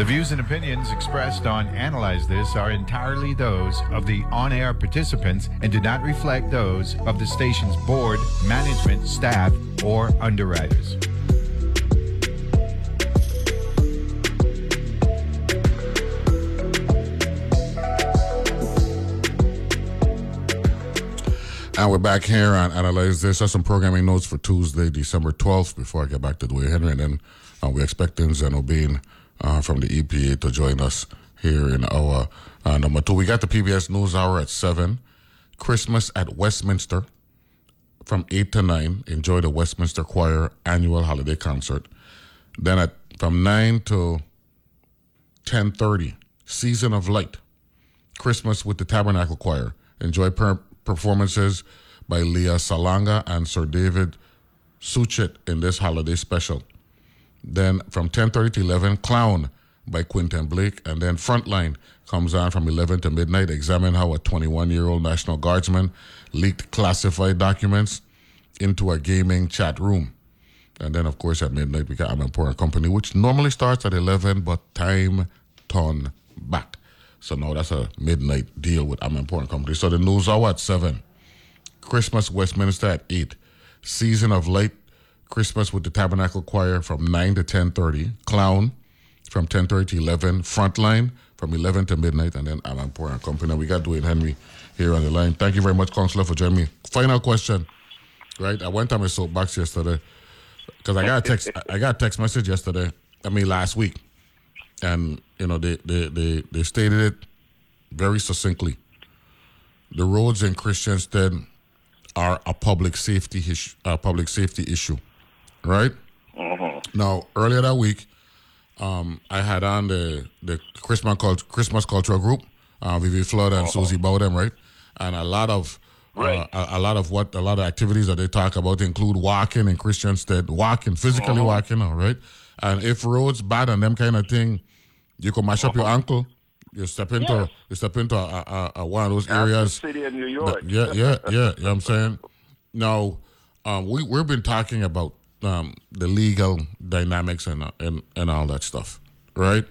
The views and opinions expressed on Analyze This are entirely those of the on air participants and do not reflect those of the station's board, management, staff, or underwriters. And we're back here on Analyze This. That's some programming notes for Tuesday, December 12th, before I get back to Dwayne Henry. And then uh, we're expecting Zeno Bean uh, from the EPA to join us here in our uh, number two. We got the PBS News Hour at 7. Christmas at Westminster from 8 to 9. Enjoy the Westminster Choir annual holiday concert. Then at from 9 to 10.30, Season of Light. Christmas with the Tabernacle Choir. Enjoy per- performances by Lea Salonga and Sir David Suchet in this holiday special. Then from 10:30 to 11, Clown by Quentin Blake, and then Frontline comes on from 11 to midnight. Examine how a 21-year-old National Guardsman leaked classified documents into a gaming chat room. And then, of course, at midnight, we got Amanpour and Company, which normally starts at 11, but time turn back. So now that's a midnight deal with Amanpour and Company. So the news hour at 7. Christmas Westminster at 8. Season of Light Christmas with the Tabernacle Choir from 9 to 10.30. Clown from 10.30 to 11. Frontline from 11 to midnight. And then Amanpour and Company. We got Dwayne Henry here on the line. Thank you very much, Counselor, for joining me. Final question. Right? I went on my soapbox yesterday because I got a text. I got a text message yesterday. I mean, last week, and you know they they they, they stated it very succinctly. The roads in Christiansted are a public safety issue. A public safety issue, right? Now, earlier that week, um, I had on the the Christmas cult, Christmas cultural group, uh, Vivi Flood and Susie Bowden, right? And a lot of Right. uh, a, a lot of what a lot of activities that they talk about include walking in Christiansted, walking physically walking, all right. And if roads bad and them kind of thing, you can mash up your ankle. You step into Yes. you step into a, a, a, one of those the areas. city of New York. Yeah, yeah, yeah. You know what I'm saying? Now, um, we we've been talking about um, the legal dynamics and uh, and and all that stuff, right?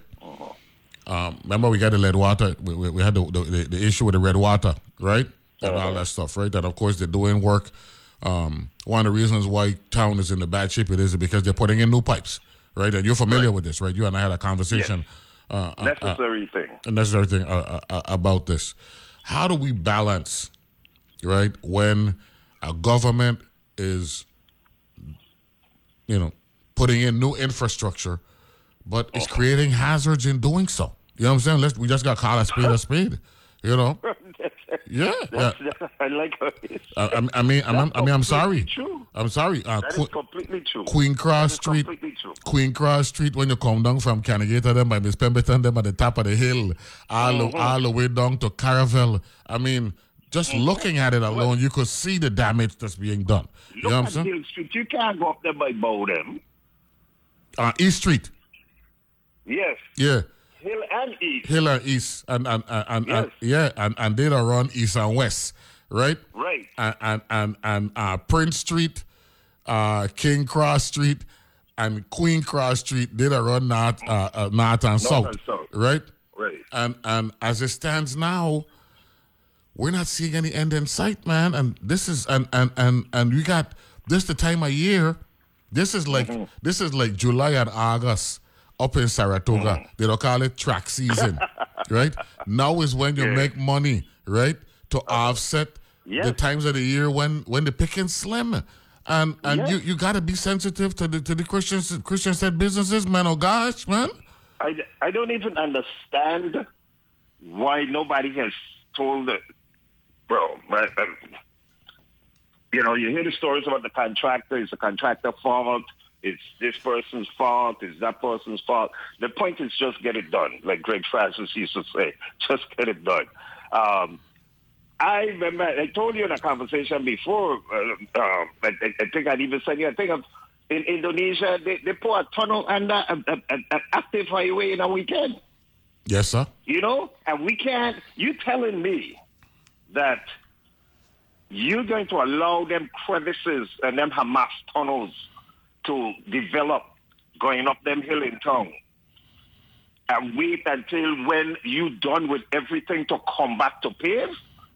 Um, remember, we got the lead water. We, we, we had the, the the issue with the red water, right? And all that stuff, right? That of course they're doing work. Um, one of the reasons why town is in the bad shape it is because they're putting in new pipes, right? And you're familiar with this, right? You and I had a conversation. Uh, uh, Necessary thing. and that's another thing uh, uh, about this. How do we balance, right, when a government is, you know, putting in new infrastructure, but it's creating hazards in doing so? You know what I'm saying? Let's we just got to call a spade a spade. You know? Yeah. yeah. I like how it's, I, I- I mean, I'm, I mean, I'm sorry. True. I'm sorry. Uh, That is completely true. Queen Cross Street. true. Queen Cross Street when you come down from Canigata them by Miss Pemberton them at the top of the hill, all, Mm-hmm. the, all the way down to Caravel. I mean, just looking at it alone, you could see the damage that's being done. You Look know what I'm saying? Hill Street. You can't go up there by Bowden. Uh, East Street, Yes. yeah, Hill and East. Hill and East, and and and, and, and yeah, and and they run East and West, right? Right. and and and, and uh, Prince Street, uh, King Cross Street, and Queen Cross Street did a run north, uh, uh, north and south, and south. right? Right. And and as it stands now, we're not seeing any end in sight, man. And this is and and and and we got this the time of year. This is like mm-hmm. this is like July and August up in Saratoga. Mm. They don't call it track season, right? Now is when you Yeah. make money, right, to uh, offset the times of the year when when the picking's slim. And and Yes. you, you got to be sensitive to the to the Christian Christian said businesses, man. Oh gosh, man. I, I don't even understand why nobody has told bro. Um, you know, you hear the stories about the contractor. It's the contractor fault. It's this person's fault. It's that person's fault. The point is just get it done, like Greg Francis used to say. Just get it done. Um, I remember I told you in a conversation before. Uh, um, I, I I think I'd even said you. I think of in Indonesia they, they pour a tunnel under an active highway in a weekend. Yes, sir. You know, and we can't. You telling me that you're going to allow them crevices and them Hamas tunnels to develop going up them hill in town, and wait until when you done with everything to come back to pave?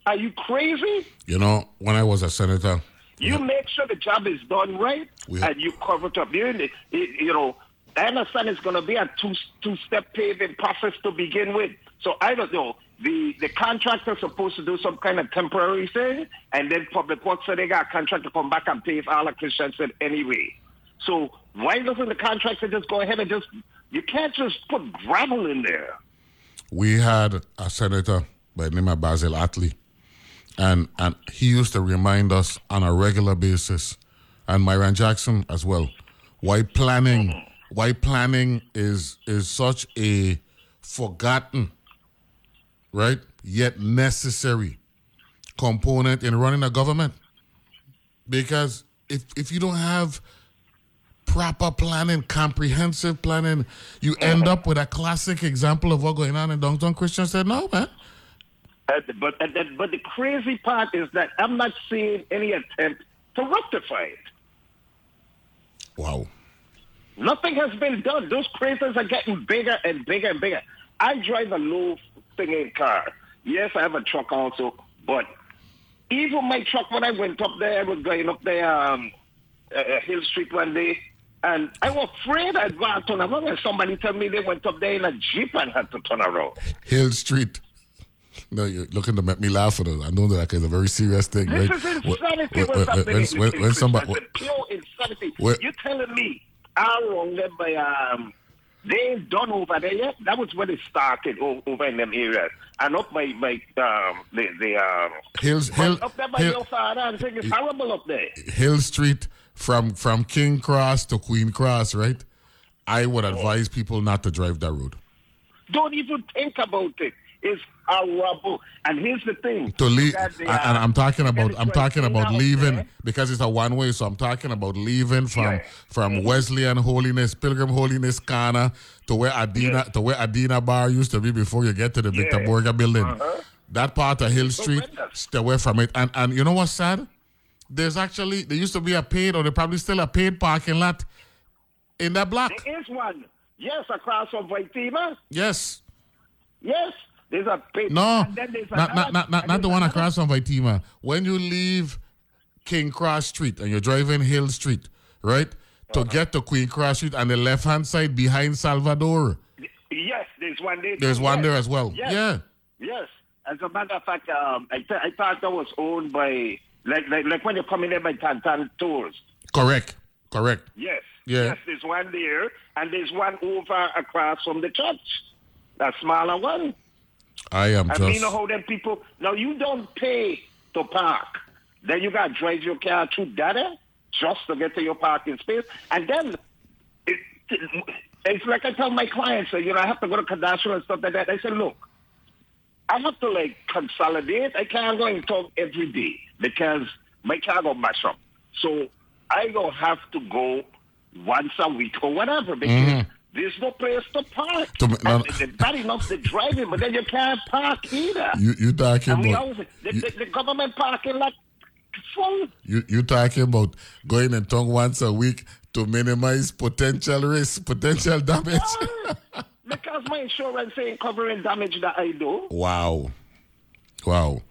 Are you crazy? You know, when I was a senator, You make sure the job is done right, We- and you cover it up. You, you know, I understand it's going to be a two two step paving process to begin with. So I don't know. The the contractor's supposed to do some kind of temporary thing, and then public works said they got a contract to come back and pay pave all of Christiansted anyway. So why doesn't the contractor just go ahead and just? You can't just put gravel in there. we had a senator by the name of Basil Attlee, and and he used to remind us on a regular basis, and Myron Jackson as well, why planning, why planning is is such a forgotten, right, yet necessary component in running a government, because if if you don't have proper planning, comprehensive planning, you end up with a classic example of what going on in downtown. Christiansted, "No, man, Uh, but uh, but the crazy part is that I'm not seeing any attempt to rectify it. wow, Nothing has been done. Those craters are getting bigger and bigger and bigger. I drive a low thinking car. Yes, I have a truck also, but even my truck when I went up there, I was going up there um, uh, uh, Hill Street one day, and I was afraid I'd go and turn around. And somebody told me they went up there in a jeep and had to turn around. Hill Street." No, you're looking to make me laugh for this. I know that is a very serious thing, This right? is insanity. when- when- when- when- when somebody-. Pure insanity. When- You're telling me how wrong them by um they ain't done over there yet. That was where they started over in them areas. And up by by um the the um Hills, Hill, up there by Hill, your father and horrible up there. Hill Street from from King Cross to Queen Cross, right? I would advise people not to drive that road. Don't even think about it. It's horrible. And here's the thing. To leave, and uh, I'm talking about, I'm talking about leaving okay? because it's a one way. So I'm talking about leaving from Yeah. from Wesleyan Holiness, Pilgrim Holiness Kana to where Adina Yes. to where Adina Bar used to be before you get to the Victor. Borga building. Uh-huh. That part of Hill Street, stay away from it. And and you know what's sad? There's actually there used to be a paid or there probably still a paid parking lot in that block. There is one. Yes, across from Vaitima. Yes. Yes. There's a pay- No, there's not, not, not, not, not the one across from Vaitima. When you leave King Cross Street and you're driving Hill Street, right, to Uh-huh. get to Queen Cross Street on the left hand side behind Salvador, Yes, there's one there. there's one Yes. there as well. Yes. Yeah. Yes. As a matter of fact, um, I, th- I thought that was owned by, like, like, like when you're coming in by Tantan Tours. Correct. Correct. Yes. Yeah. Yes, there's one there, and there's one over across from the church. That smaller one. I am I just. mean, how them people. Now, you don't pay to park. Then you got to drive your car through data just to get to your parking space. And then it, it's like I tell my clients, you know, I have to go to cadastral and stuff like that. I said, look, I have to like consolidate. I can't go and talk every day because my car go mash up. So I go have to go once a week or whatever because mm-hmm. There's no place to park. To- no, And bad enough to drive in, but then you can't park either. You you talking and about always, the, you, the, the government parking lot full. you you talking about going and tongue once a week to minimize potential risk, potential damage. because my insurance ain't covering damage that I do. Wow, wow,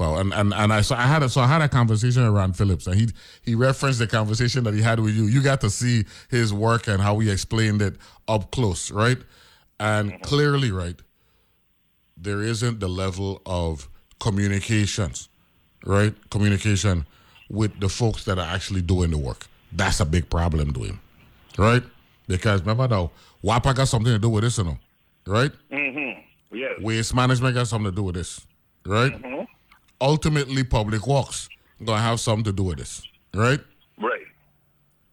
wow! And and and I so I had a, so I had a conversation around Phillips, and he he referenced the conversation that he had with you. You got to see his work and how he explained it up close, right? And clearly, right, there isn't the level of communications, right? Communication with the folks that are actually doing the work. That's a big problem, doing, right? Because remember now, WAPA got something to do with this, you know, right? Mm-hmm. Yes. Waste management got something to do with this, right? Ultimately, public works gonna have something to do with this, right? Right.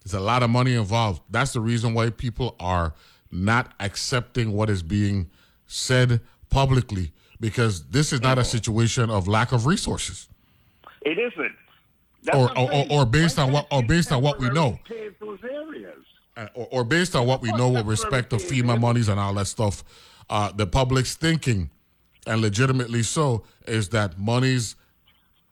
There's a lot of money involved. That's the reason why people are not accepting what is being said publicly because this is not a situation of lack of resources It isn't. Or- or- or- or based on what- or based on what we know. Uh, or, or based on what we know with respect to FEMA monies and all that stuff, uh, the public's thinking, and legitimately so, is that monies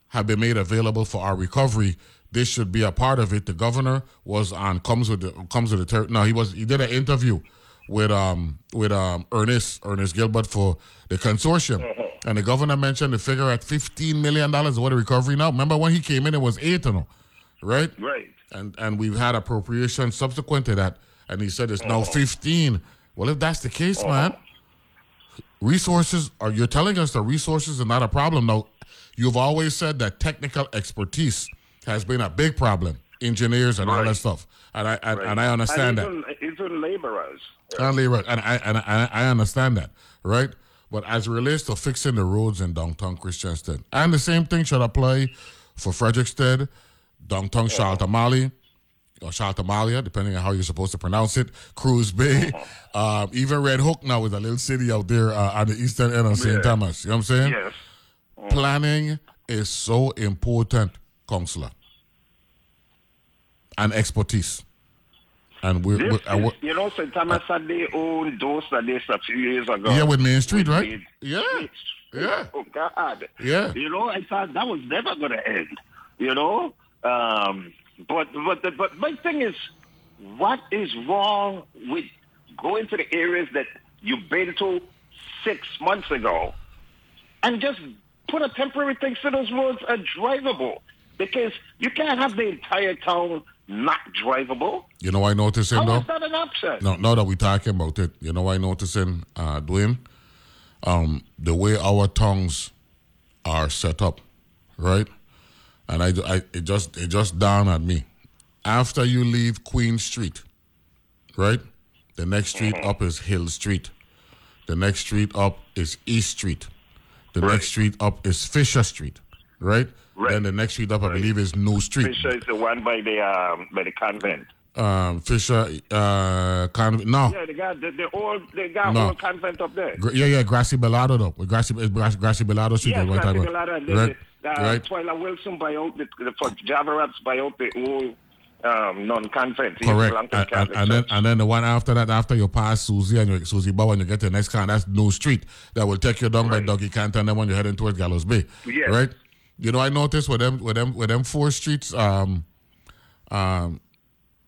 have been made available for our recovery. This should be a part of it. The governor was on comes with the comes with the ter- no he was he did an interview with um with um Ernice Ernice Gilbert for the consortium, and the governor mentioned the figure at fifteen million dollars. What the recovery now? Remember when he came in, it was eight, you know, right? Right. And and we've had appropriation subsequent to that, and he said it's now fifteen. Well, if that's the case, man, resources are you're telling us the resources are not a problem. Now, you've always said that technical expertise has been a big problem, engineers and all that stuff, and I and, right. and I understand that. and even, even laborers. And labor, and I and I, I understand that, right? But as it relates to fixing the roads in downtown Christiansted, and the same thing should apply for Frederiksted, downtown uh-huh. Charlotte or Charlotte depending on how you're supposed to pronounce it, Cruz Bay, um, even Red Hook now is a little city out there uh, on the eastern end of St. Yeah. Thomas. You know what I'm saying? Yes. Planning is so important, counselor, and expertise. And we're, This we're, is, we're you know, St. Thomas had their own dose that they a few years ago. yeah, with Main Street, right? Main Yeah, Street. yeah. Oh, God. Yeah. You know, I thought that was never going to end, you know? Um, but, but, the, but my thing is, what is wrong with going to the areas that you've been to six months ago and just put a temporary thing so those roads are drivable? Because you can't have the entire town not drivable. You know, I noticing How though. is that an option? No, now that we're talking about it, you know, I noticing, uh, Dwayne, um, the way our tongues are set up, right? And I, I, it just, it just dawned on me. After you leave Queen Street, right? The next street up is Hill Street. The next street up is East Street. The Right. next street up is Fisher Street, right? Right. Then the next street up, I believe, is New Street. Fisher is the one by the um, by the convent. Um, Fisher, uh, of, no. Yeah, they got the, the old they got No. old convent up there. Gra- Yeah, yeah, Grassy Bellado though. Grassy, Grassy, Grassy Bellado Street. Yes, at time, Grassy Bellado, right? Uh, right. Twyla Wilson by out the, the for Java Raps by out the old um, non-conference. Correct. belonged to the And, and, and then and then the one after that, after you pass Susie and you, Susie Bow and you get to the next car, that's New Street. That will take you down Right. by Doggy Canton and then when you're heading towards Gallows Bay. Yes. Right? You know, I noticed with them with them with them four streets, um um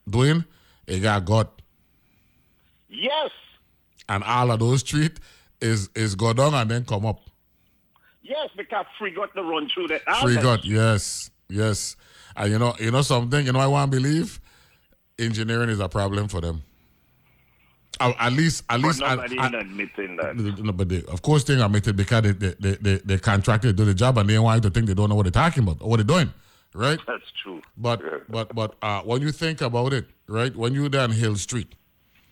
Dwayne, it got got yes, and all of those street is is go down and then come up. Yes, because free got to run through the Free outlet. God, yes, yes. And you know, you know something. You know, I want to believe engineering is a problem for them. Uh, at least, at least, I- nobody I- is admitting that. no, but they, of course, they admit it because they they, they, they, they contracted to do the job and they want you to think they don't know what they're talking about or what they're doing, right? That's true. But Yeah. but but uh, when you think about it, right? When you're down Hill Street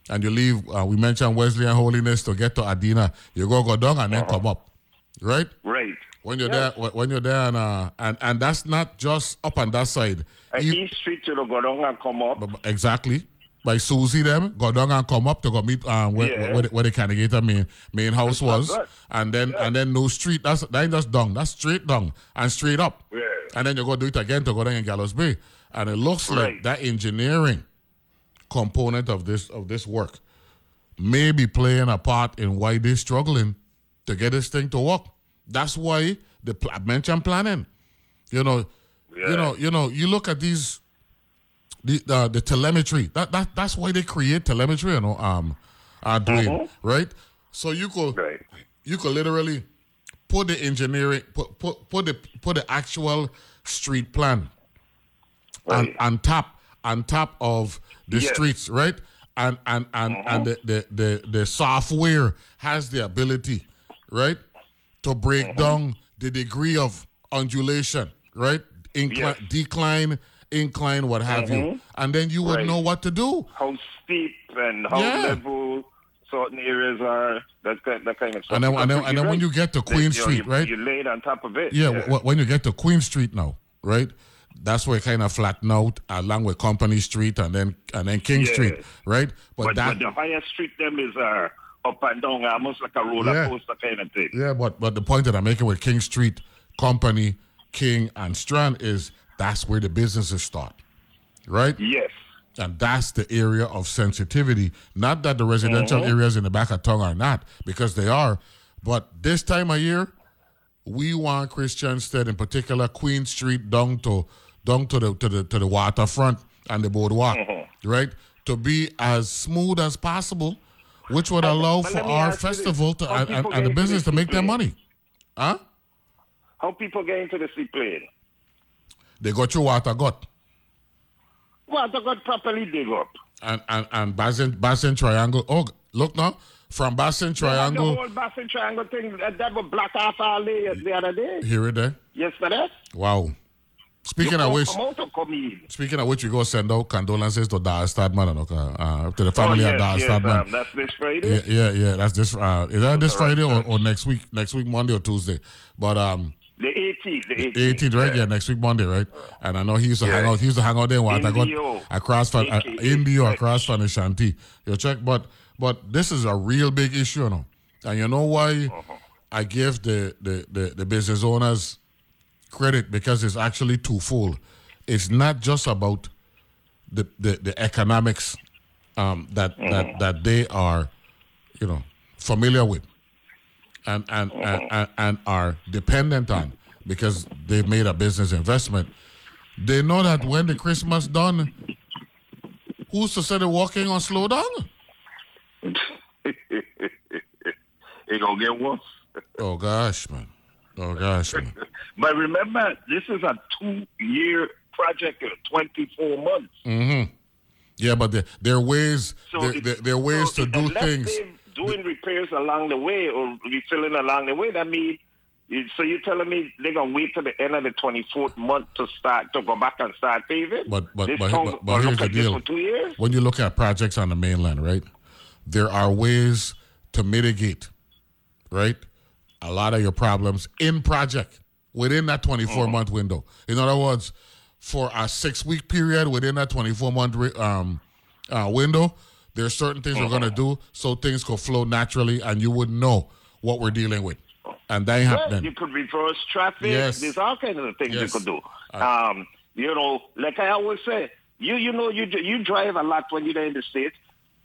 and you leave, uh, we mentioned Wesley and Holiness to get to Adina, you go go down and then come up, right? right. When you're Yes. there, when you're there, and, uh, and and that's not just up on that side. And E- East Street to the go down and come up. exactly. By Susie them, go down and come up to go meet um, where, Yeah. where, the, where the candidate main main house was, good. and then and then no street. That's that ain't just down. That's straight down and straight up. Yeah. And then you go do it again to go down in Gallows Bay, and it looks like that engineering component of this of this work may be playing a part in why they're struggling to get this thing to work. That's why the pl- I mentioned planning. You know, you know, you know, you look at these the uh, the telemetry. That that that's why they create telemetry. You know, um, are doing Mhm. right. So you could Right. you could literally put the engineering put put put the put the actual street plan on, Right. on top on top of the Yes. streets, right? And and and and the, the the the software has the ability, right, to break down the degree of undulation, right, incline, Yes. decline, incline, what have you, and then you would Right. know what to do. How steep and how Yeah. level certain areas are. That kind, that kind of stuff. And then and then, and then you're when you get to Queen you know, Street, you, right? You laid on top of it. Yeah, w- when you get to Queen Street now, right? That's where it kind of flatten out along with Company Street and then and then King Yeah. Street, right? But, but, that but the higher street them is uh, up and down, almost like a roller Yeah. coaster kind of thing. yeah, but but the point that I'm making with King Street, Company, King, and Strand is that's where the businesses start, right? Yes. And that's the area of sensitivity. Not that the residential Uh-huh. areas in the back of town are not, because they are. But this time of year, we want Christiansted, in particular Queen Street, down to down to the to the to the waterfront and the boardwalk, Uh-huh. right? To be as smooth as possible which would allow but for our you festival to, and, and, and the business to make their money. Huh? How people get into the seaplane? They go through water got. They got properly dig up. And and, and Basin Basin Triangle. Oh, look now. From Basin triangle. The whole Basin Triangle thing, that, that was black off all day the other day. here it there. Yesterday. Wow. Speaking of which, come out or come in? speaking of which, we go send out condolences to Dar Stadman, uh, uh, to the family oh, of yes, Dar yes, Stadman. um, that's this Friday. Yeah, yeah, yeah. That's this. Uh, is that this Friday or, or next week? Next week, Monday or Tuesday? But um, The 18th. The 18th. 18th, right? Yeah, next week Monday, right? And I know he used to hang Yeah. out. He used to hang out there. What I got across from uh, Indio French. across from the Shanty. You check, but but this is a real big issue, you know. And you know why I give the, the the the business owners credit because it's actually twofold. It's not just about the the, the economics um, that that that they are, you know, familiar with and and, and, and and are dependent on because they've made a business investment. They know that when the Christmas done, who's to say the walking on slow down? It gonna get worse. Oh gosh, man. Oh gosh. But remember, this is a two-year project, uh, 24 months. Hmm. Yeah, but there, there are ways. So there, there, there are ways so to do things. Doing repairs along the way or refilling along the way. That means. So you're telling me they're gonna wait till the end of the 24th month to start to go back and start paving? But but this but, town but, but here's the deal. For two years. When you look at projects on the mainland, right, there are ways to mitigate, right, a lot of your problems in project within that 24 month window. In other words, for a six week period within that 24 month um, uh, window, there are certain things we're going to do so things could flow naturally and you would know what we're dealing with. And that ain't Well, happening. you could reverse traffic. Yes. There's all kinds of things Yes. you could do. Um, you know, like I always say, you you know you you drive a lot when you're in the states.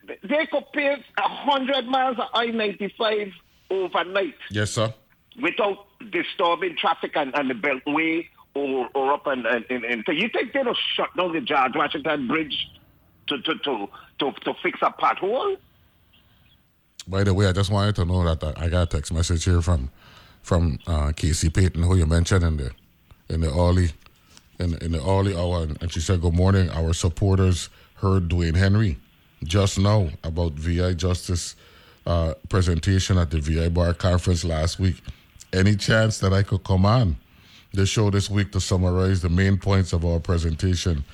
They could pave a hundred miles of I-95 overnight yes, sir. without disturbing traffic and, and the beltway or or up and and, and, and you think they'll shut down the George Washington Bridge to to to to, to fix a pothole? By the way, I just wanted to know that I- I got a text message here from from uh, Casey Payton, who you mentioned in the in the early in, in the early hour, and she said, "Good morning. Our supporters heard Dwayne Henry just now about VI Justice uh, presentation at the VI Bar Conference last week. Any chance that I could come on the show this week to summarize the main points of our presentation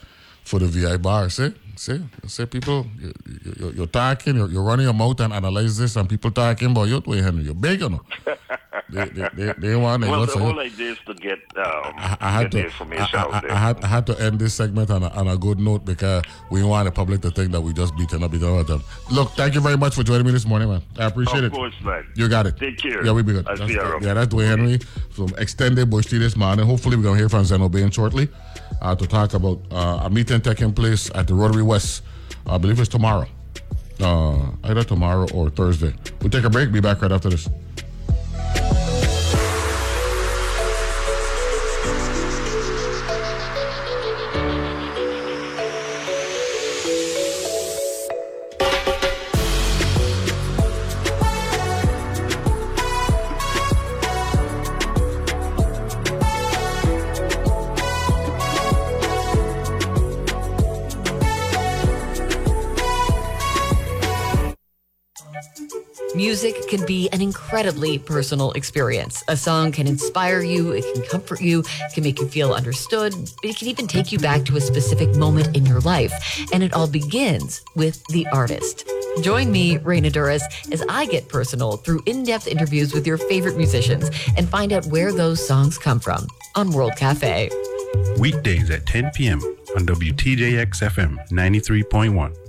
for the VI Bar? See, see, see, people, you, you, you- you're talking, you're, you're running your mouth and analyze this, and people talking about you, Dwayne Henry. You're big, you know. they, they, they, they want to. Well, what's the whole idea is to get um, I, I had get the to. information I, out there. I had, I had to end this segment on a, on a good note because we want the public to think that we just beating up, up at them. Look, thank you very much for joining me this morning, man. I appreciate Of it. Of course, man. You got it. Take care. Yeah, we be good. I'll That's- see you yeah, that's Dwayne Henry from Extended Bush Tea this morning. Hopefully, we're going to hear from Zeno Bain shortly uh, to talk about uh, a meeting taking place at the Rotary West. I believe it's tomorrow. Uh, either tomorrow or Thursday. We'll take a break. Be back right after this. Incredibly personal experience. A song can inspire you, it can comfort you, it can make you feel understood, it can even take you back to a specific moment in your life. And it all begins with the artist. Join me, Raina Douris, as I get personal through in depth interviews with your favorite musicians and find out where those songs come from on World Cafe. Weekdays at 10 p.m. on WTJX FM 93.1.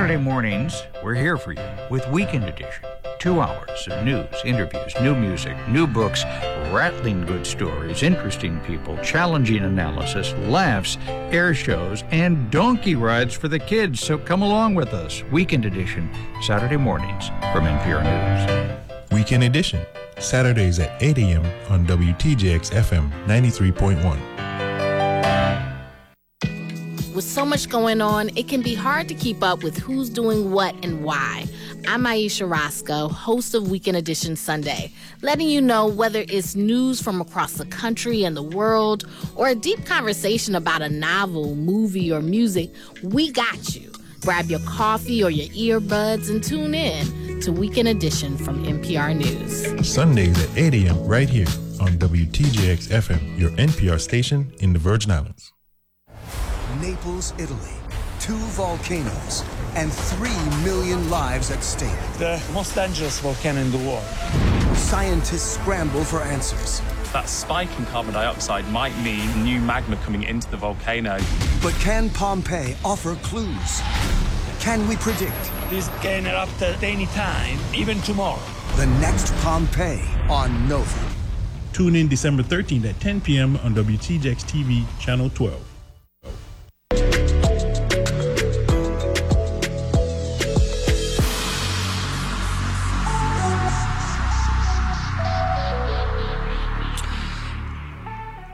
Saturday mornings, we're here for you with Weekend Edition. Two hours of news, interviews, new music, new books, rattling good stories, interesting people, challenging analysis, laughs, air shows, and donkey rides for the kids. So come along with us. Weekend Edition, Saturday mornings from NPR News. Weekend Edition, Saturdays at 8 a.m. on WTJX FM 93.1. With so much going on, it can be hard to keep up with who's doing what and why. I'm Ayesha Rascoe, host of Weekend Edition Sunday, letting you know whether it's news from across the country and the world or a deep conversation about a novel, movie, or music, we got you. Grab your coffee or your earbuds and tune in to Weekend Edition from NPR News. Sundays at 8 a.m. right here on WTJX FM, your NPR station in the Virgin Islands. Naples, Italy. Two volcanoes and three million lives at stake. The most dangerous volcano in the world. Scientists scramble for answers. That spike in carbon dioxide might mean new magma coming into the volcano. But can Pompeii offer clues? Can we predict? This can erupt at any time, even tomorrow. The next Pompeii on Nova. Tune in December 13th at 10 p.m. on WTJX TV, Channel 12.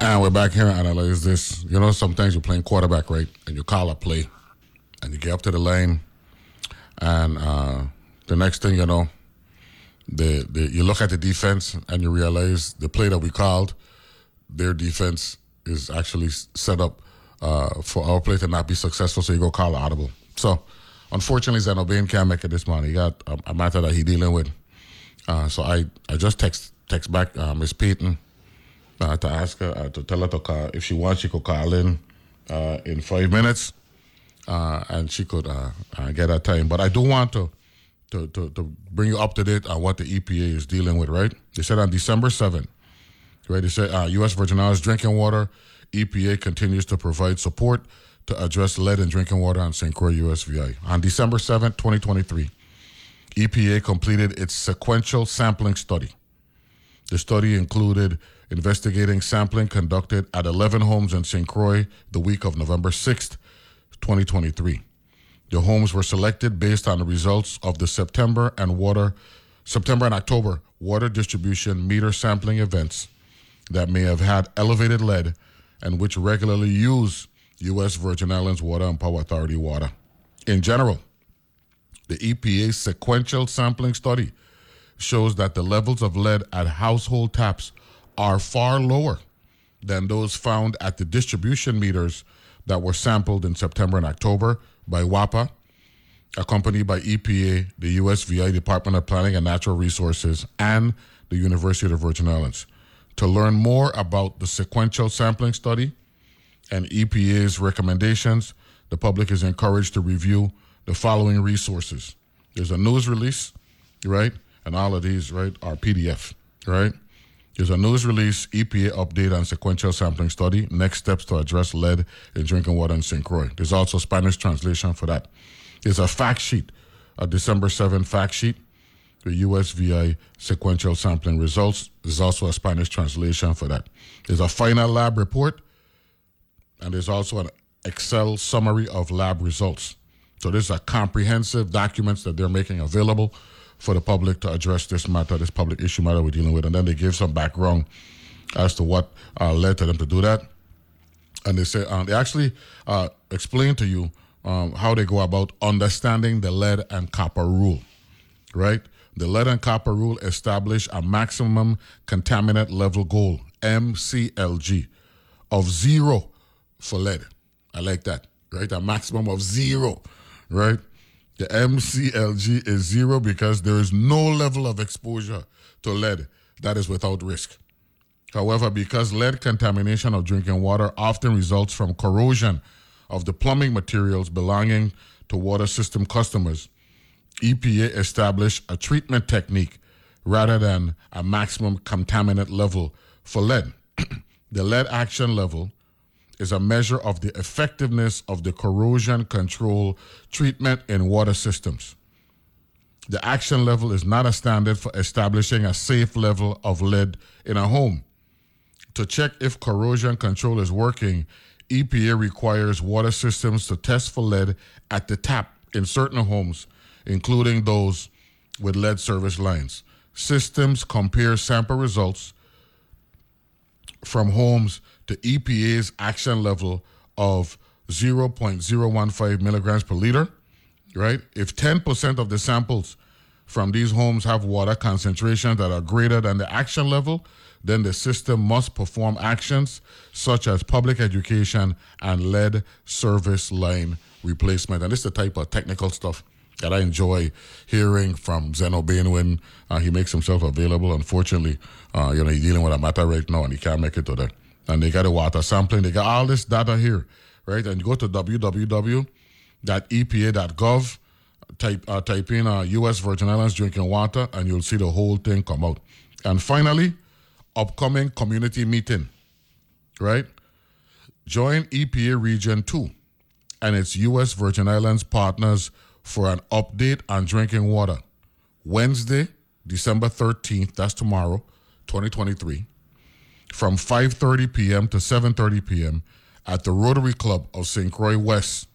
And we're back here and analyze this. You know, sometimes you're playing quarterback, right? And you call a play, and you get up to the lane, and uh, the next thing you know, the, the you look at the defense and you realize the play that we called, their defense is actually set up uh, for our play to not be successful. So you go call audible. So unfortunately, Zeno Bain can't make it this morning. He got a, a matter that he dealing with. Uh, so I, I just text text back uh, Miss Payton uh, to ask her uh, to tell her to call if she wants. She could call in uh, in five minutes, uh, and she could uh, uh, get her time. But I do want to, to to to bring you up to date on what the EPA is dealing with. Right? They said on December seventh, right? They said U.S. Virgin Islands drinking water EPA continues to provide support to address lead in drinking water on St. Croix USVI. On December seventh, 2023, EPA completed its sequential sampling study. The study included investigating sampling conducted at 11 homes in St. Croix the week of November 6th, 2023. The homes were selected based on the results of the September and water September and October water distribution meter sampling events that may have had elevated lead and which regularly use U.S. Virgin Islands Water and Power Authority water. In general, the EPA's sequential sampling study shows that the levels of lead at household taps are far lower than those found at the distribution meters that were sampled in September and October by WAPA, accompanied by EPA, the USVI Department of Planning and Natural Resources, and the University of the Virgin Islands. To learn more about the sequential sampling study and EPA's recommendations, the public is encouraged to review the following resources. There's a news release, right? And all of these, right, are PDF, right? There's a news release, EPA update on sequential sampling study, next steps to address lead in drinking water in St. Croix. There's also a Spanish translation for that. There's a fact sheet, a December 7 fact sheet, the USVI sequential sampling results. There's also a Spanish translation for that. There's a final lab report, and there's also an Excel summary of lab results. So there's a comprehensive documents that they're making available for the public to address this matter, this public issue matter we're dealing with, and then they give some background as to what uh, led to them to do that. And they say uh, they actually uh, explain to you um, how they go about understanding the lead and copper rule, right? The lead and copper rule establish a maximum contaminant level goal (MCLG) of zero for lead. I like that, right? A maximum of zero, right? The MCLG is zero because there is no level of exposure to lead that is without risk. However, because lead contamination of drinking water often results from corrosion of the plumbing materials belonging to water system customers, EPA established a treatment technique rather than a maximum contaminant level for lead. the lead action level is a measure of the effectiveness of the corrosion control treatment in water systems. The action level is not a standard for establishing a safe level of lead in a home. To check if corrosion control is working, EPA requires water systems to test for lead at the tap in certain homes, including those with lead service lines. Systems compare sample results from homes to EPA's action level of 0.015 milligrams per liter, right? If 10% of the samples from these homes have water concentrations that are greater than the action level, then the system must perform actions such as public education and lead service line replacement. And this is the type of technical stuff that I enjoy hearing from Zeno when uh, he makes himself available. Unfortunately, uh, you know, he's dealing with a matter right now and he can't make it today. And they got the water sampling, they got all this data here, right? And go to www.epa.gov, type uh, type in uh, U.S. Virgin Islands drinking water, and you'll see the whole thing come out. And finally, upcoming community meeting, right? Join EPA Region 2 and its U.S. Virgin Islands partners for an update on drinking water. Wednesday, December 13th, that's tomorrow, 2023, from 5.30 p.m. to 7.30 p.m. at the Rotary Club of St. Croix West,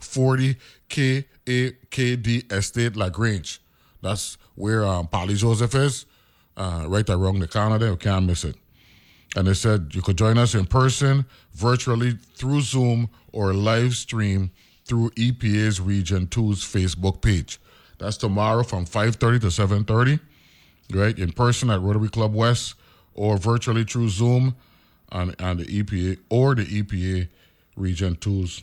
40 KAKD Estate LaGrange. That's where um, Polly Joseph is, uh, right around the there. You can't miss it. And they said you could join us in person, virtually through Zoom, or live stream through EPA's Region 2's Facebook page. That's tomorrow from 5.30 to 7.30, right? In person at Rotary Club West or virtually through Zoom on, on the EPA or the EPA Region 2's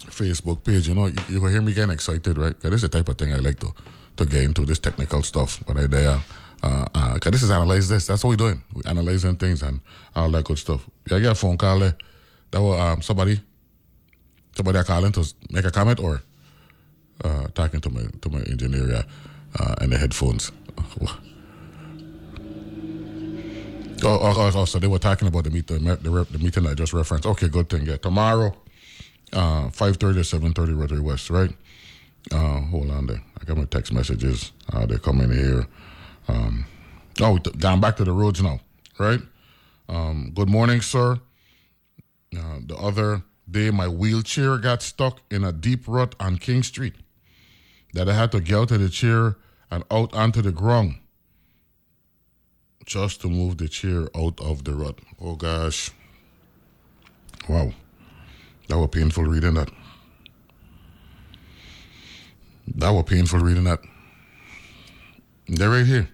Facebook page. You know, you, you hear me getting excited, right? 'Cause this is the type of thing I like to, to get into, this technical stuff when I there. Uh, uh, cause this is analyze this. That's what we're doing. We're analyzing things and all that good stuff. Yeah, I get a phone call there. That was um, somebody, somebody calling to make a comment or uh, talking to my to my engineer uh, and the headphones. Oh, oh, oh, oh, so they were talking about the meeting, the, meeting I just referenced. Okay, good thing. Yeah, tomorrow, uh, five thirty or seven thirty, Rotary West, right? Uh, hold on there. I got my text messages. Uh, they're coming here. Um, oh, th- down back to the roads now, right? Um, good morning, sir. Uh, the other day, my wheelchair got stuck in a deep rut on King Street. That I had to get out of the chair and out onto the ground just to move the chair out of the rut. Oh gosh. Wow. That was painful reading that. That was painful reading that. They're right here.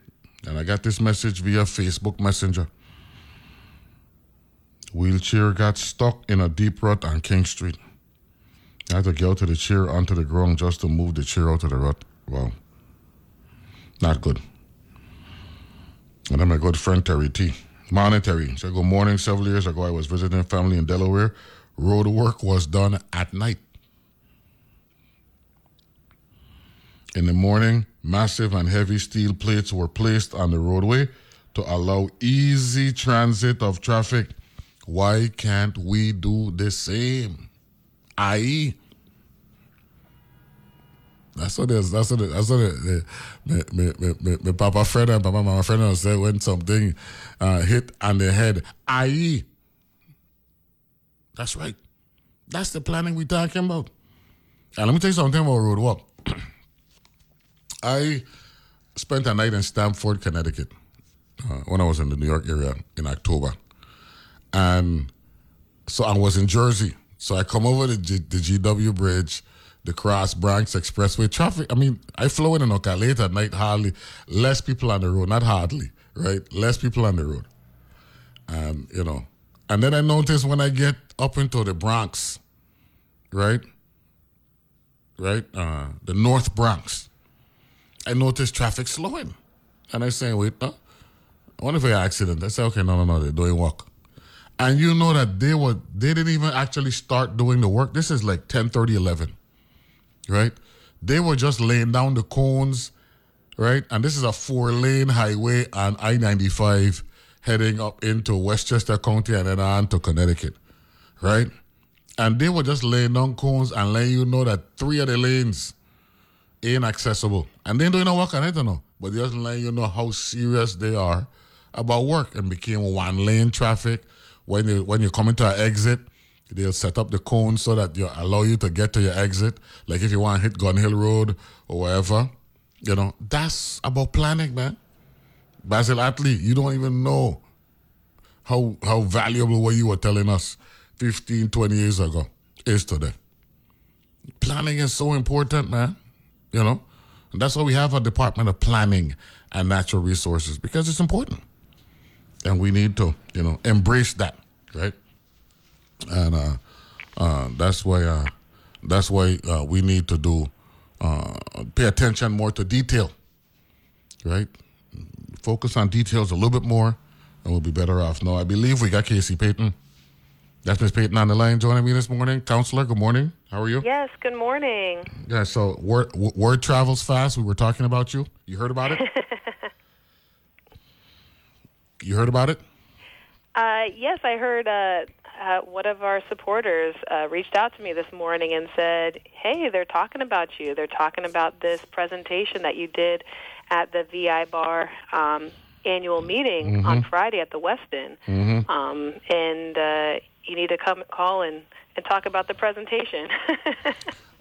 And I got this message via Facebook Messenger. Wheelchair got stuck in a deep rut on King Street. I had to get out of the chair onto the ground just to move the chair out of the rut. Wow. Not good. And then my good friend Terry T. Morning, Terry. So good morning. Several years ago, I was visiting family in Delaware. Road work was done at night. In the morning, massive and heavy steel plates were placed on the roadway to allow easy transit of traffic. Why can't we do the same? I.e., that's what it is. That's what it, that's what it, the, my, my, my, my, my papa friend and papa mama friend said when something uh, hit on the head. I.e. That's right. That's the planning we talking about. And let me tell you something about road walk. I spent a night in Stamford, Connecticut, uh, when I was in the New York area in October, and so I was in Jersey. So I come over the, G, the GW Bridge, the Cross Bronx Expressway traffic. I mean, I flow in Oka late at night, hardly less people on the road, not hardly, right? Less people on the road, and you know, and then I notice when I get up into the Bronx, right, right, uh, the North Bronx. I notice traffic slowing. And I say, wait, no. I wonder if an accident. I say, okay, no, no, no, they're doing work. And you know that they were they didn't even actually start doing the work. This is like 10, 30, 11. Right? They were just laying down the cones, right? And this is a four lane highway on I 95 heading up into Westchester County and then on to Connecticut. Right? And they were just laying down cones and letting you know that three of the lanes inaccessible. And they don't know what can I don't know. But they just letting you know how serious they are about work and became one lane traffic. When you when you come into an exit, they'll set up the cones so that you allow you to get to your exit. Like if you want to hit Gun Hill Road or wherever. You know, that's about planning, man. Basil Atley, you don't even know how how valuable what you were telling us 15, 20 years ago. is today. Planning is so important, man. You know, and that's why we have a Department of Planning and Natural Resources because it's important, and we need to, you know, embrace that, right? And uh, uh, that's why uh, that's why uh, we need to do uh, pay attention more to detail, right? Focus on details a little bit more, and we'll be better off. No, I believe we got Casey Payton. That's Miss Payton on the line joining me this morning. Counselor, good morning. How are you? Yes, good morning. Yeah, so word, word travels fast. We were talking about you. You heard about it? you heard about it? Uh, yes, I heard uh, uh, one of our supporters uh, reached out to me this morning and said, "Hey, they're talking about you. They're talking about this presentation that you did at the VI Bar um, annual meeting Mm-hmm. on Friday at the Westin, Mhm. um, and uh, you need to come call and, and talk about the presentation."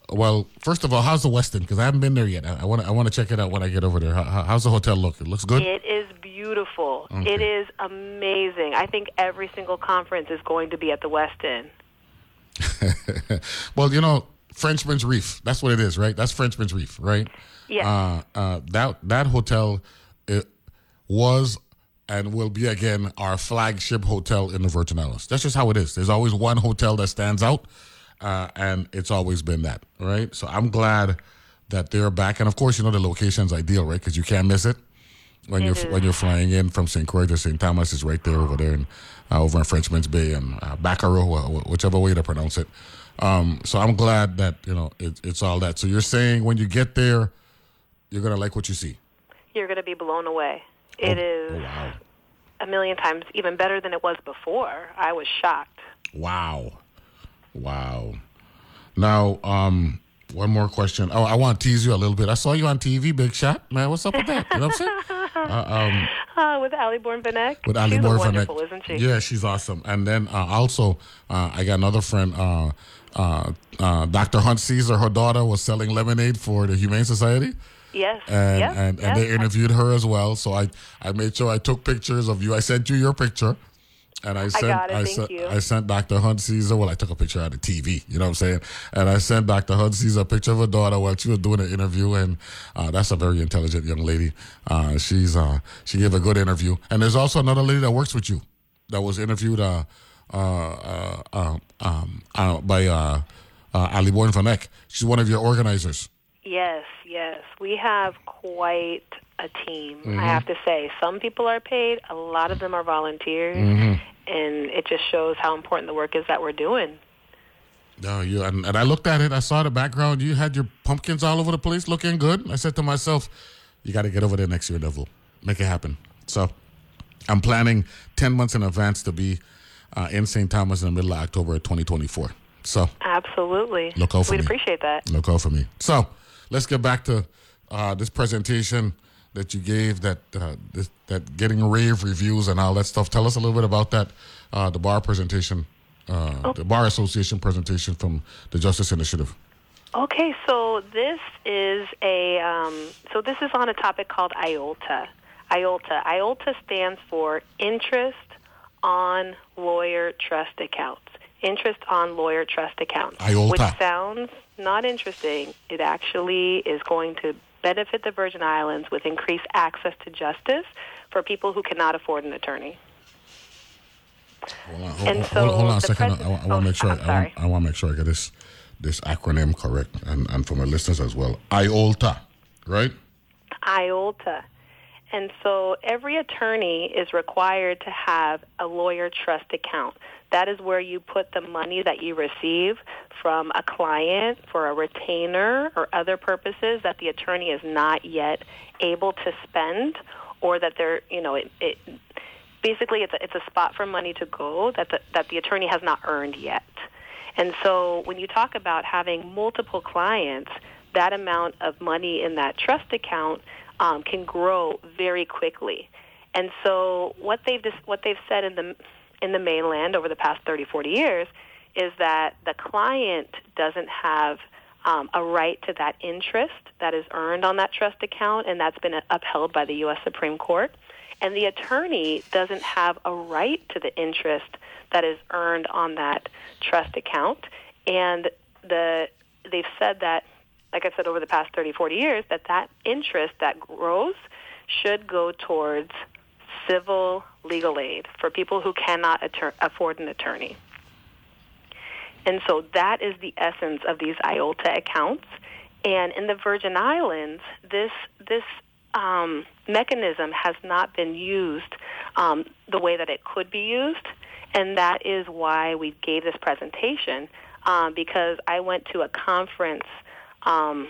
Well, first of all, how's the Westin? Because I haven't been there yet. I want to I want to check it out when I get over there. How- how's the hotel look? It looks good. It is beautiful. Okay. It is amazing. I think every single conference is going to be at the Westin. well, you know, Frenchman's Reef. That's what it is, right? That's Frenchman's Reef, right? Yes. Uh, uh, that that hotel it was and will be again our flagship hotel in the Virgin Islands. That's just how it is. There's always one hotel that stands out, uh, and it's always been that, right? So I'm glad that they're back, and of course, you know the location's ideal, right? Because you can't miss it when you're when you're flying in from St. Croix to St. Thomas is right there over there and uh, over in Frenchman's Bay and uh, Bacaro, whichever way to pronounce it. Um, so I'm glad that you know it, it's all that. So you're saying when you get there, you're gonna like what you see. You're going to be blown away. It is Oh wow! a million times even better than it was before. I was shocked. Wow! Wow! Now, um, one more question. Oh, I want to tease you a little bit. I saw you on TV, Big Shot. Man, what's up with that? You know what I'm saying? Uh, um, Uh, with Ali Bourne Vanek. with Ali She's Bourne wonderful, Vanek. isn't she? Yeah, she's awesome. And then uh, also, uh, I got another friend, uh, uh, uh, Dr. Hunt Caesar. Her daughter was selling lemonade for the Humane Society. Yes. And, yes. and, and yes. they interviewed her as well. So I, I made sure I took pictures of you. I sent you your picture. And I sent, got it, thank sent, you. I sent Dr. Hunt Caesar. Well, I took a picture out of TV. You know what I'm saying? And I sent Dr. Hunt Caesar a picture of her daughter while she was doing an interview. And uh, that's a very intelligent young lady. Uh, she's uh, she gave a good interview. And there's also another lady that works with you that was interviewed uh, uh, uh, uh, um, uh, by uh, uh, Ali Bourne Vanek. She's one of your organizers. Yes, yes. We have quite a team, Mhm. I have to say. Some people are paid, a lot of them are volunteers, Mhm. and it just shows how important the work is that we're doing. No, you and, and I looked at it. I saw the background. You had your pumpkins all over the place, looking good. I said to myself, "You got to get over there next year, Neville. Make it happen." So, I'm planning ten months in advance to be uh, in St. Thomas in the middle of October, 2024. So, Absolutely. Look out for me. We'd me. appreciate that. look out for me. So, let's get back to uh, this presentation that you gave. That uh, this, that getting rave reviews and all that stuff. Tell us a little bit about that. Uh, the bar presentation, uh, the bar association presentation from the Justice Initiative. Okay, so this is a um, so this is on a topic called IOLTA. IOLTA. IOLTA stands for Interest on Lawyer Trust Accounts. Interest on Lawyer Trust Accounts. IOLTA. Which sounds not interesting. It actually is going to benefit the Virgin Islands with increased access to justice for people who cannot afford an attorney. Hold on, hold, And hold- hold on a so the second. I, want to oh, make sure. Oh, I'm I, want, I want to make sure I get this this acronym correct, and, and for my listeners as well. IOLTA, right? IOLTA. And so every attorney is required to have a lawyer trust account. That is where you put the money that you receive from a client for a retainer or other purposes that the attorney is not yet able to spend or that they're, you know, it, it basically it's a, it's a spot for money to go that the, that the attorney has not earned yet. And so when you talk about having multiple clients, that amount of money in that trust account um, can grow very quickly. And so what they've dis- what they've said in the in the mainland over the past 30, 40 years is that the client doesn't have um, a right to that interest that is earned on that trust account, and that's been upheld by the U.S. Supreme Court. And the attorney doesn't have a right to the interest that is earned on that trust account. and the they've said that, like I said, over the past 30, 40 years, that that interest that grows should go towards civil legal aid for people who cannot attor- afford an attorney. And so that is the essence of these IOLTA accounts. And in the Virgin Islands, this this um, mechanism has not been used um, the way that it could be used, and that is why we gave this presentation. Um, because I went to a conference um,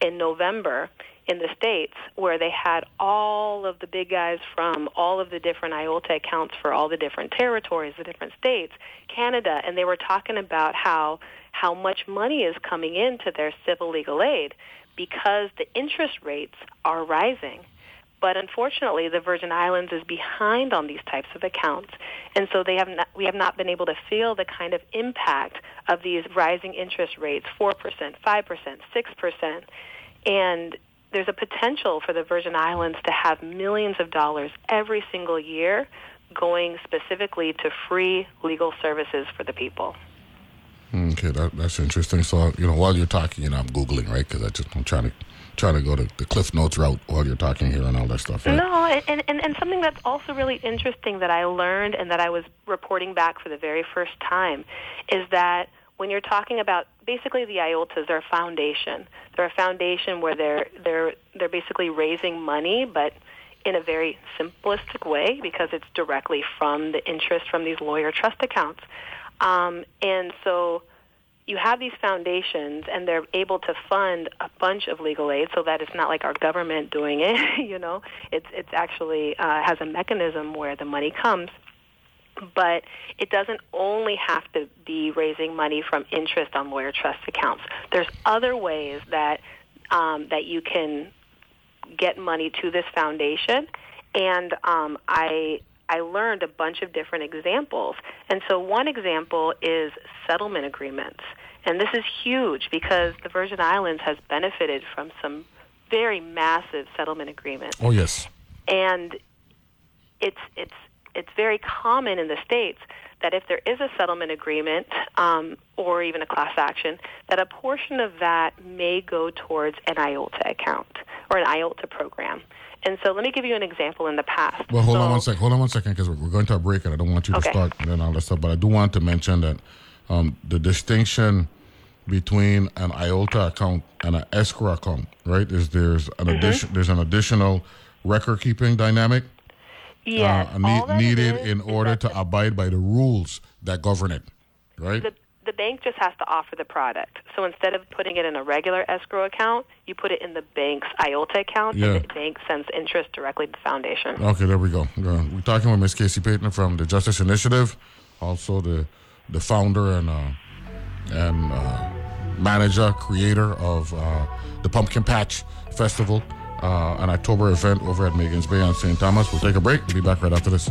in November in the States where they had all of the big guys from all of the different IOLTA accounts for all the different territories, the different states, Canada, and they were talking about how how much money is coming into their civil legal aid because the interest rates are rising. But unfortunately, the Virgin Islands is behind on these types of accounts, and so they have not, we have not been able to feel the kind of impact of these rising interest rates, four percent, five percent, six percent, and there's a potential for the Virgin Islands to have millions of dollars every single year going specifically to free legal services for the people. Okay, that, that's interesting. So, you know, while you're talking, you know, I'm googling, right? Because I'm trying to trying to go to the Cliff Notes route while you're talking here and all that stuff. Right? No, and, and and something that's also really interesting that I learned and that I was reporting back for the very first time is that when you're talking about basically the IOLTAs, they're a foundation. They're a foundation where they're they're they're basically raising money, but in a very simplistic way because it's directly from the interest from these lawyer trust accounts. Um, and so you have these foundations, and they're able to fund a bunch of legal aid, so that it's not like our government doing it. you know, it's it's actually uh, has a mechanism where the money comes. But it doesn't only have to be raising money from interest on lawyer trust accounts. There's other ways that um, that you can get money to this foundation, and um, I I learned a bunch of different examples. And so one example is settlement agreements. And this is huge because the Virgin Islands has benefited from some very massive settlement agreements. Oh yes. And it's it's it's very common in the states that if there is a settlement agreement um, or even a class action, that a portion of that may go towards an IOLTA account or an IOLTA program. And so let me give you an example in the past. Well, hold so, on one second. Hold on one second because we're, going to a break and I don't want you to start and all that stuff. But I do want to mention that um, the distinction between an IOLTA account and an escrow account, right, is there's an Mm-hmm. addition there's an additional record keeping dynamic Yes, uh, needed in order to abide by the rules that govern it, right? the, the bank just has to offer the product. So instead of putting it in a regular escrow account, you put it in the bank's IOLTA account, Yeah. and the bank sends interest directly to the foundation. Okay, there we go. Uh, We're talking with Ms. Casey Payton from the Justice Initiative, also the the founder and uh, and uh, manager, creator of uh, the Pumpkin Patch Festival, uh, an October event over at Magens Bay on St. Thomas. We'll take a break. We'll be back right after this.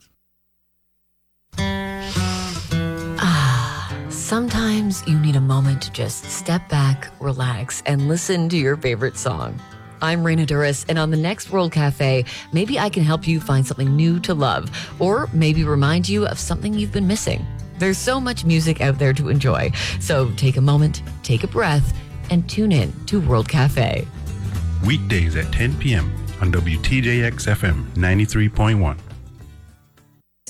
Sometimes you need a moment to just step back, relax, and listen to your favorite song. I'm Raina Douris, and on the next World Cafe, maybe I can help you find something new to love, or maybe remind you of something you've been missing. There's so much music out there to enjoy, so take a moment, take a breath, and tune in to World Cafe. Weekdays at 10 p.m. on WTJX FM 93.1.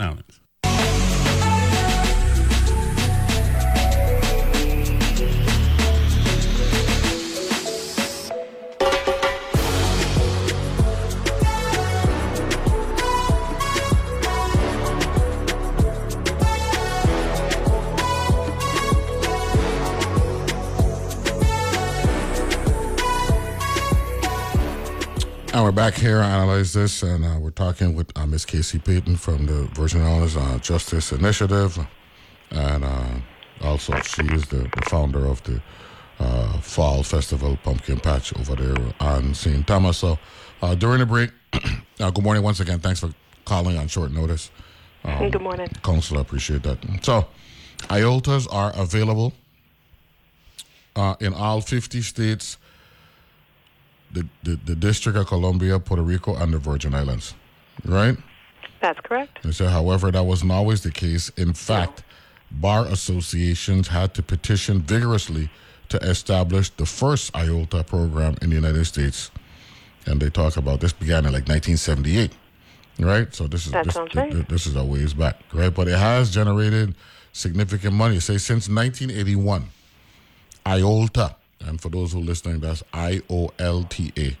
Islands. And we're back here to analyze this, and uh, we're talking with uh, Miss Casey Payton from the Virgin Islands uh, Justice Initiative, and uh, also she is the, the founder of the uh, Fall Festival Pumpkin Patch over there on St. Thomas. So uh, during the break, good morning once again. Thanks for calling on short notice. Um, good morning, Council. Appreciate that. So, IOLTAs are available in all 50 states the, the, the District of Columbia, Puerto Rico, and the Virgin Islands, right? That's correct. And so, however, that wasn't always the case. In fact, no. bar associations had to petition vigorously to establish the first IOLTA program in the United States. And they talk about this began in like 1978, right? So this is this, right. this is a ways back, right? But it has generated significant money. Say since 1981, IOLTA and for those who are listening, that's I O L T A.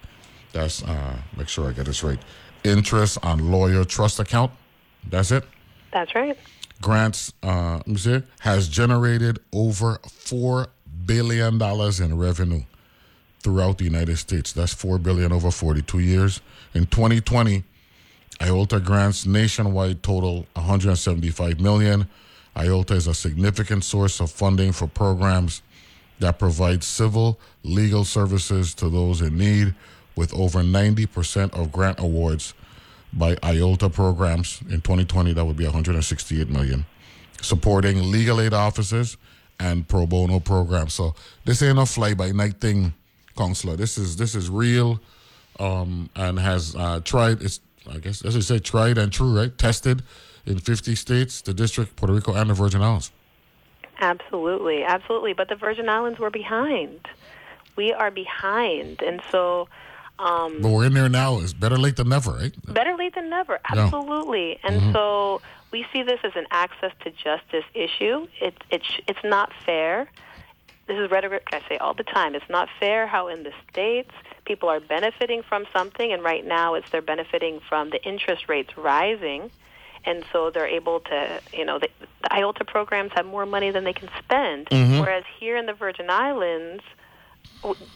That's uh, make sure I get this right. Interest on lawyer trust account. That's it. That's right. Grants, uh, let me see, has generated over four billion dollars in revenue throughout the United States. That's four billion over 42 years. In 2020, IOLTA grants nationwide total 175 million. IOLTA is a significant source of funding for programs that provides civil legal services to those in need, with over 90% of grant awards by IOLTA programs. In 2020, that would be 168 million, supporting legal aid offices and pro bono programs. So this ain't a fly by night thing, counselor. This is this is real, um, and has uh, tried. It's I guess as I say, tried and true, right? Tested in 50 states, the District, Puerto Rico, and the Virgin Islands. Absolutely, absolutely. But the Virgin Islands were behind. We are behind, and so. Um, but we're in there now. It's better late than never, right? Better late than never. Absolutely. Yeah. And mm-hmm. so we see this as an access to justice issue. It, it, it's not fair. This is rhetoric I say all the time. It's not fair how in the States people are benefiting from something, and right now it's they're benefiting from the interest rates rising and so they're able to, you know, the, the IOLTA programs have more money than they can spend. Mm-hmm. Whereas here in the Virgin Islands,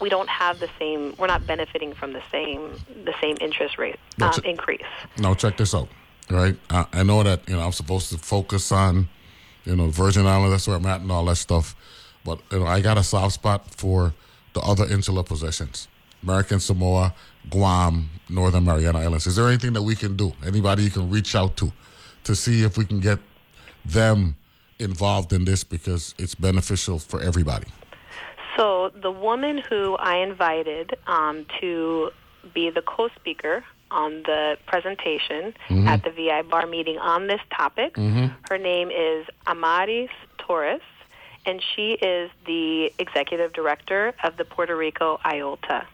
we don't have the same. We're not benefiting from the same the same interest rate um, increase. Now check this out, right? I, I, know that you know I'm supposed to focus on, you know, Virgin Islands. That's where I'm at and all that stuff. But you know, I got a soft spot for the other insular possessions: American Samoa, Guam, Northern Mariana Islands. Is there anything that we can do? Anybody you can reach out to? To see if we can get them involved in this because it's beneficial for everybody. So the woman who I invited um, to be the co-speaker on the presentation mm-hmm. at the VI bar meeting on this topic, mm-hmm. her name is Amaris Torres, and she is the executive director of the Puerto Rico IOLTA.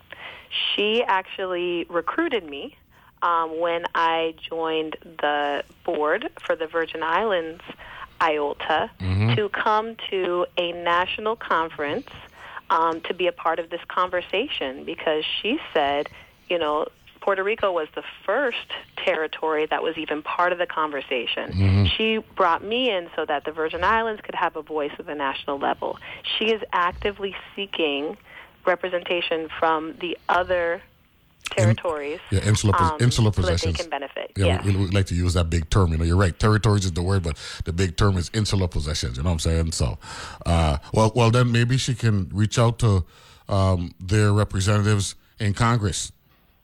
She actually recruited me um, when I joined the board for the Virgin Islands IOLTA mm-hmm. to come to a national conference um, to be a part of this conversation because she said, you know, Puerto Rico was the first territory that was even part of the conversation. Mhm. She brought me in so that the Virgin Islands could have a voice at the national level. She is actively seeking representation from the other territories Yeah, insular, um, insular so that they possessions. can benefit. Yeah, Yes. we, we like to use that big term. You know, you're right. Territories is the word, but the big term is insular possessions. You know what I'm saying? So, uh, well, well, then maybe she can reach out to um, their representatives in Congress,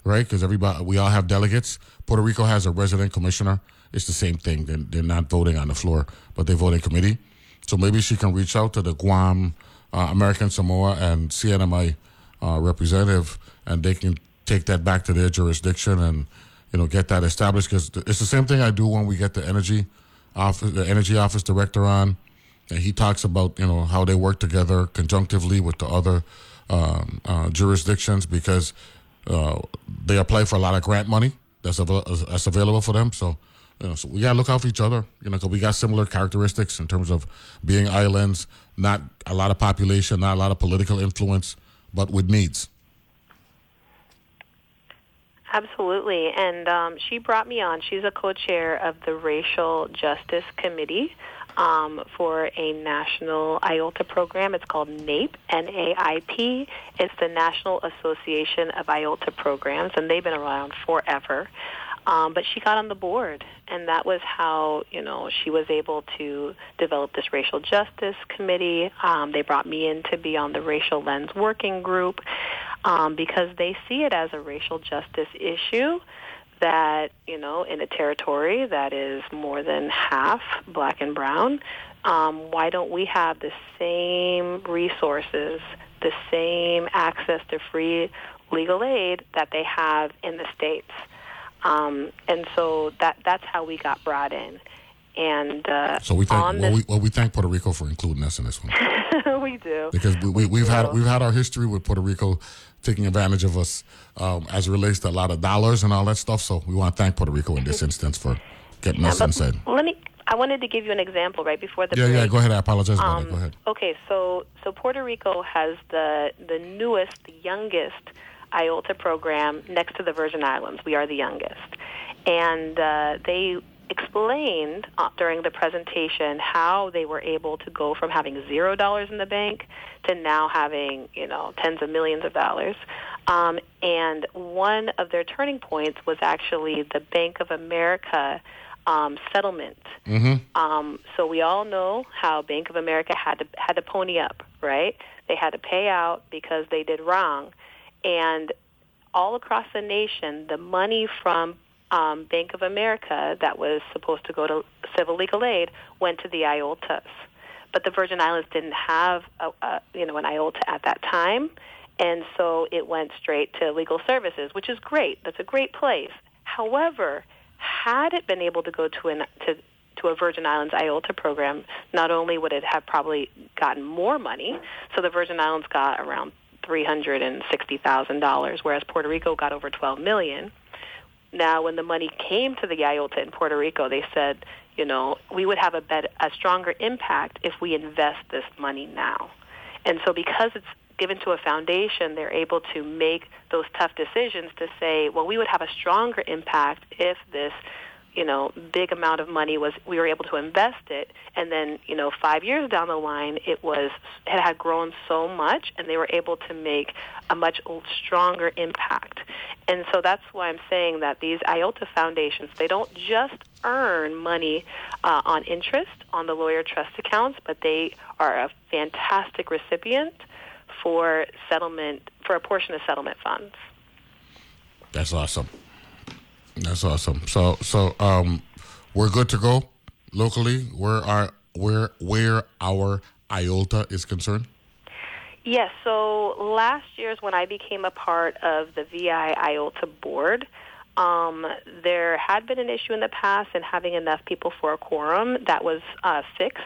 right? Because everybody, we all have delegates. Puerto Rico has a resident commissioner. It's the same thing. They're, they're not voting on the floor, but they vote in committee. So maybe she can reach out to the Guam, uh, American Samoa, and CNMI uh, representative, and they can take that back to their jurisdiction and you know get that established. Because it's the same thing I do when we get the energy office, the energy office director on, and he talks about you know how they work together conjunctively with the other um, uh, jurisdictions because uh, they apply for a lot of grant money that's avail- that's available for them. So. You know, so we gotta look out for each other. You know, 'cause we got similar characteristics in terms of being islands, not a lot of population, not a lot of political influence, but with needs. Absolutely. And um, she brought me on. She's a co chair of the Racial Justice Committee um, for a national IOLTA program. It's called NAIP, N A I P. It's the National Association of IOLTA Programs, and they've been around forever. Um, but she got on the board, and that was how you know she was able to develop this racial justice committee. Um, they brought me in to be on the racial lens working group um, because they see it as a racial justice issue that you know in a territory that is more than half black and brown. Um, why don't we have the same resources, the same access to free legal aid that they have in the states? Um, and so that that's how we got brought in. And uh, So we thank well, we, well, we thank Puerto Rico for including us in this one we do because we, we, we've had we've had our history with Puerto Rico taking advantage of us um, as it relates to a lot of dollars and all that stuff. So we want to thank Puerto Rico in this instance for getting Yeah, us inside. Let me. I wanted to give you an example right before the Yeah, break. yeah. Go ahead. I apologize about Um. Go ahead. Okay, so so Puerto Rico has the the newest, the youngest IOLTA program next to the Virgin Islands. We are the youngest, and uh, they explained uh, during the presentation how they were able to go from having zero dollars in the bank to now having you know tens of millions of dollars. Um, and one of their turning points was actually the Bank of America um, settlement. Mm-hmm. Um, so we all know how Bank of America had to had to pony up, right? They had to pay out because they did wrong, and all across the nation, the money from um, Bank of America that was supposed to go to civil legal aid went to the IOLTAs, but the Virgin Islands didn't have a, a you know an IOLTA at that time, and so it went straight to legal services, which is great. That's a great place. However, had it been able to go to an to to a Virgin Islands IOLTA program, not only would it have probably gotten more money, so the Virgin Islands got around three hundred and sixty thousand dollars, whereas Puerto Rico got over twelve million. Now, when the money came to the IOLTA in Puerto Rico, they said, you know, we would have a better, a stronger impact if we invest this money now. And so, because it's given to a foundation, they're able to make those tough decisions to say, well, we would have a stronger impact if this, you know, big amount of money was we were able to invest it, and then you know, five years down the line, it was it had grown so much, and they were able to make a much stronger impact. And so that's why I'm saying that these IOTA foundations, they don't just earn money uh, on interest on the lawyer trust accounts, but they are a fantastic recipient for settlement for a portion of settlement funds. That's awesome. That's awesome. So so um, we're good to go locally. Where our where where our IOLTA is concerned. Yes, so last year is when I became a part of the VI IOLTA board. Um, there had been an issue in the past in having enough people for a quorum. That was uh, fixed.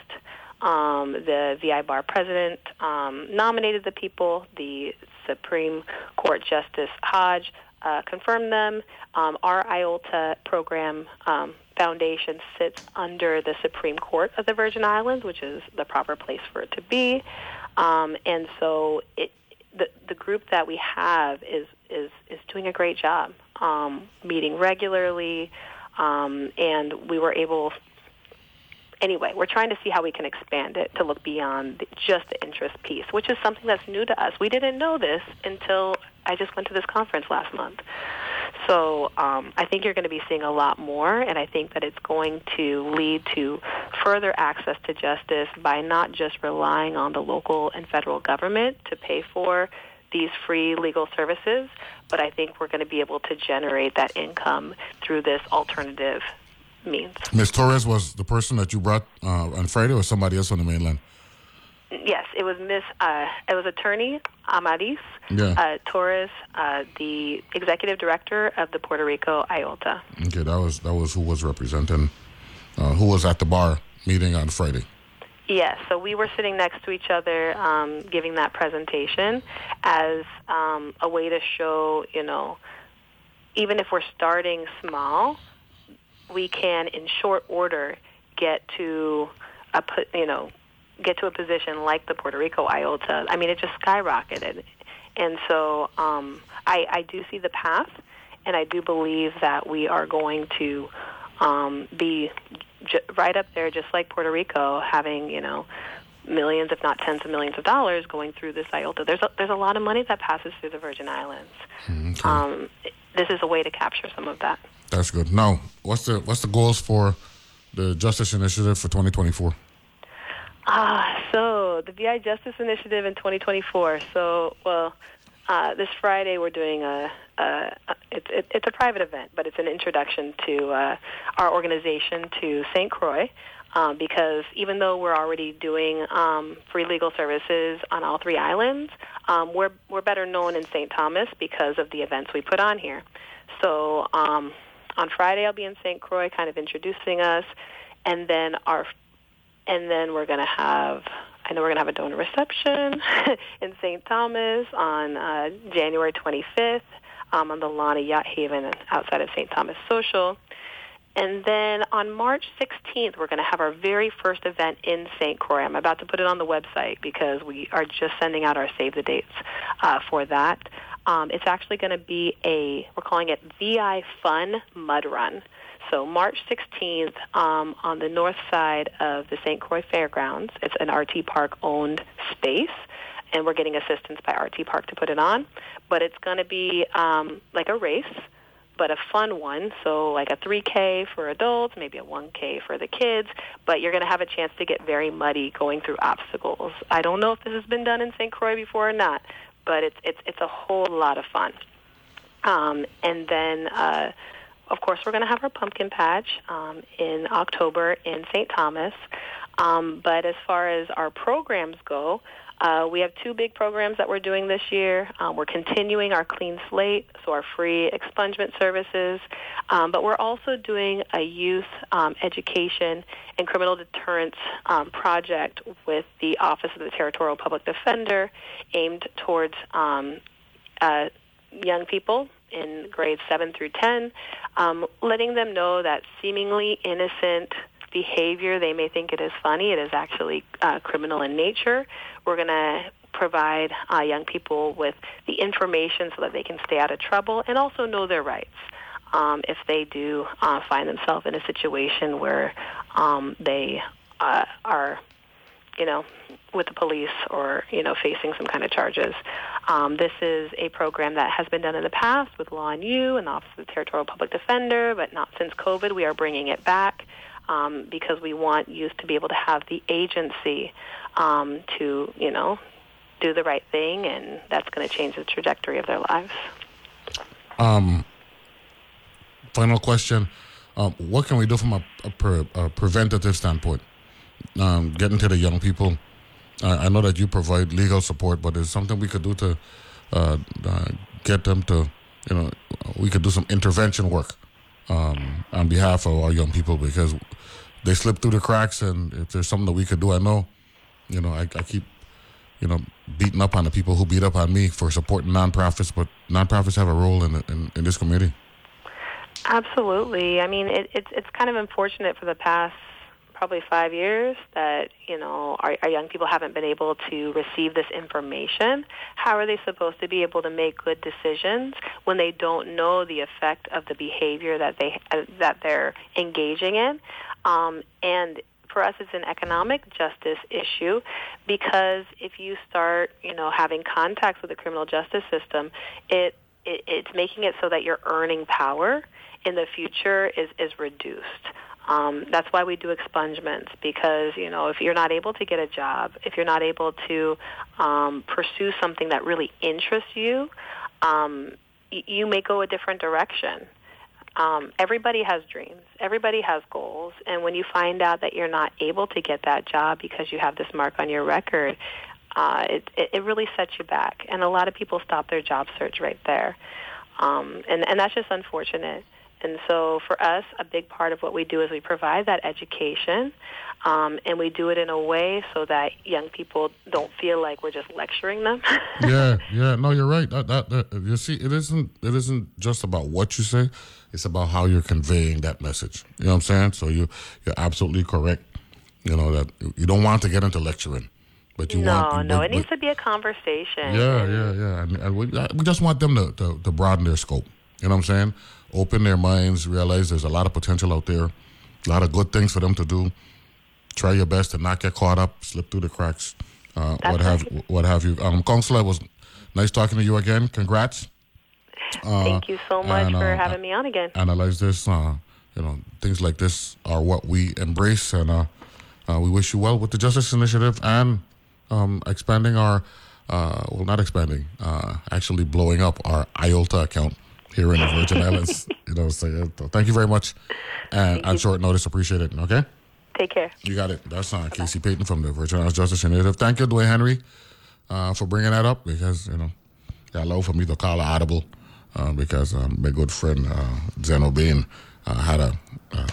Um, the VI bar president um, nominated the people. The Supreme Court Justice Hodge uh, confirmed them. Um, our IOLTA program um, foundation sits under the Supreme Court of the Virgin Islands, which is the proper place for it to be. Um, and so it the the group that we have is is is doing a great job, um, meeting regularly, um, and we were able. Anyway, we're trying to see how we can expand it to look beyond just the interest piece, which is something that's new to us. We didn't know this until I just went to this conference last month. So um, I think you're going to be seeing a lot more, and I think that it's going to lead to further access to justice by not just relying on the local and federal government to pay for these free legal services, but I think we're going to be able to generate that income through this alternative means. Ms. Torres was the person that you brought uh, on Friday, or somebody else on the mainland? Yes, it was Miss. Uh, it was attorney Amaris Yeah. uh, Torres, uh, the executive director of the Puerto Rico IOTA. Okay, that was that was who was representing, uh, who was at the bar meeting on Friday. Yes, so we were sitting next to each other, um, giving that presentation as um, a way to show, you know, even if we're starting small, we can, in short order, get to a put, you know, get to a position like the Puerto Rico IOTA. I mean, it just skyrocketed, and so um, I, I do see the path, and I do believe that we are going to um, be j- right up there, just like Puerto Rico, having you know millions, if not tens of millions of dollars going through this IOTA. There's a, there's a lot of money that passes through the Virgin Islands. Um, this is a way to capture some of that. That's good. Now, what's the what's the goals for the Justice Initiative for 2024? Ah, so the VI Justice Initiative in 2024. So, well, uh, this Friday we're doing a, a, a it's it, it's a private event, but it's an introduction to uh, our organization to St. Croix. Um, because even though we're already doing um, free legal services on all three islands, um, we're we're better known in St. Thomas because of the events we put on here. So um, on Friday I'll be in St. Croix, kind of introducing us, and then our and then we're going to have I know we're going to have a donor reception in St. Thomas on uh, January 25th um, on the lawn of Yacht Haven outside of St. Thomas Social. And then on March 16th, we're going to have our very first event in St. Croix. I'm about to put it on the website because we are just sending out our save the dates uh, for that. Um, it's actually going to be a, we're calling it VI Fun Mud Run. So March 16th um, on the north side of the St. Croix Fairgrounds. It's an RT Park owned space, and we're getting assistance by RT Park to put it on. But it's going to be um, like a race, but a fun one. So like a 3K for adults, maybe a 1K for the kids. But you're going to have a chance to get very muddy going through obstacles. I don't know if this has been done in St. Croix before or not, but it's it's it's a whole lot of fun. Um, and then. Uh, of course, we're going to have our pumpkin patch um, in October in St. Thomas. Um, but as far as our programs go, uh, we have two big programs that we're doing this year. Um, we're continuing our clean slate, so our free expungement services, um, but we're also doing a youth um, education and criminal deterrence um, project with the Office of the Territorial Public Defender aimed towards um, uh, young people in grades 7 through 10, um, letting them know that seemingly innocent behavior, they may think it is funny, it is actually uh, criminal in nature. We're going to provide uh, young people with the information so that they can stay out of trouble and also know their rights. Um, if they do uh, find themselves in a situation where um, they uh, are, you know, with the police or you know facing some kind of charges. Um, this is a program that has been done in the past with Law and You and the Office of the Territorial Public Defender, but not since COVID. We are bringing it back um, because we want youth to be able to have the agency um, to you know do the right thing, and that's going to change the trajectory of their lives. Um, final question: um, What can we do from a, a, pre, a preventative standpoint? Um, getting to the young people. Uh, I know that you provide legal support, but is something we could do to uh, uh, get them to, you know, we could do some intervention work um, on behalf of our young people because they slip through the cracks. And if there's something that we could do, I know, you know, I, I keep, you know, beating up on the people who beat up on me for supporting nonprofits, but nonprofits have a role in in, in this community. Absolutely. I mean, it, it's it's kind of unfortunate for the past probably five years that you know our, our young people haven't been able to receive this information. How are they supposed to be able to make good decisions when they don't know the effect of the behavior that they uh, that they're engaging in? Um, and for us it's an economic justice issue because if you start you know having contacts with the criminal justice system it, it it's making it so that your earning power in the future is is reduced um, that's why we do expungements because you know if you're not able to get a job if you're not able to um, pursue something that really interests you um, y- you may go a different direction um, everybody has dreams. Everybody has goals. And when you find out that you're not able to get that job because you have this mark on your record, uh, it, it, it really sets you back. And a lot of people stop their job search right there. Um, and, and that's just unfortunate. And so for us, a big part of what we do is we provide that education, um, and we do it in a way so that young people don't feel like we're just lecturing them. yeah, yeah. No, you're right. That, that, that, you see, it isn't. It isn't just about what you say. It's about how you're conveying that message. You know what I'm saying? So you you're absolutely correct. You know that you don't want to get into lecturing, but you no, want. no, but- it needs to be a conversation. Yeah, yeah, yeah. And, and we, uh, we just want them to, to, to broaden their scope. You know what I'm saying? Open their minds, realize there's a lot of potential out there, a lot of good things for them to do. Try your best to not get caught up, slip through the cracks, uh, what have what have you. Um, Counselor, it was nice talking to you again. Congrats. Uh, Thank you so much and, for uh, having me on again. Analyze this. Uh, you know, things like this are what we embrace, and uh, uh, we wish you well with the Justice Initiative and um, expanding our, uh, well, not expanding, uh, actually blowing up our IOLTA account here in the Virgin Islands. You know, so uh, thank you very much, and on short notice, appreciate it. Okay, Take care. you got it. That's uh, Casey Payton from the Virgin Islands Justice Initiative. Thank you, Dwayne Henry, uh, for bringing that up because you know, yeah, low for me to call audible uh, because um, my good friend uh, Zeno Bain uh, had a,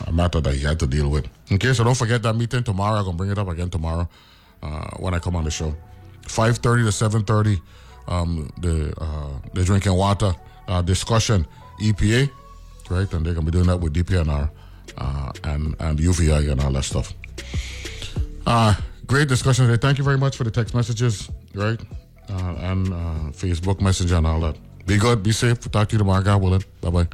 a matter that he had to deal with. Okay, so don't forget that meeting tomorrow. I'm gonna bring it up again tomorrow uh, when I come on the show. Five thirty to seven thirty. Um, the uh, the drinking water uh, discussion EPA, right? And they're gonna be doing that with DPNR uh, and and UVI and all that stuff. Uh, great discussion today. Thank you very much for the text messages, right? Uh, and uh, Facebook message and all that. Be good, be safe. Talk to you tomorrow. God willing. Bye bye.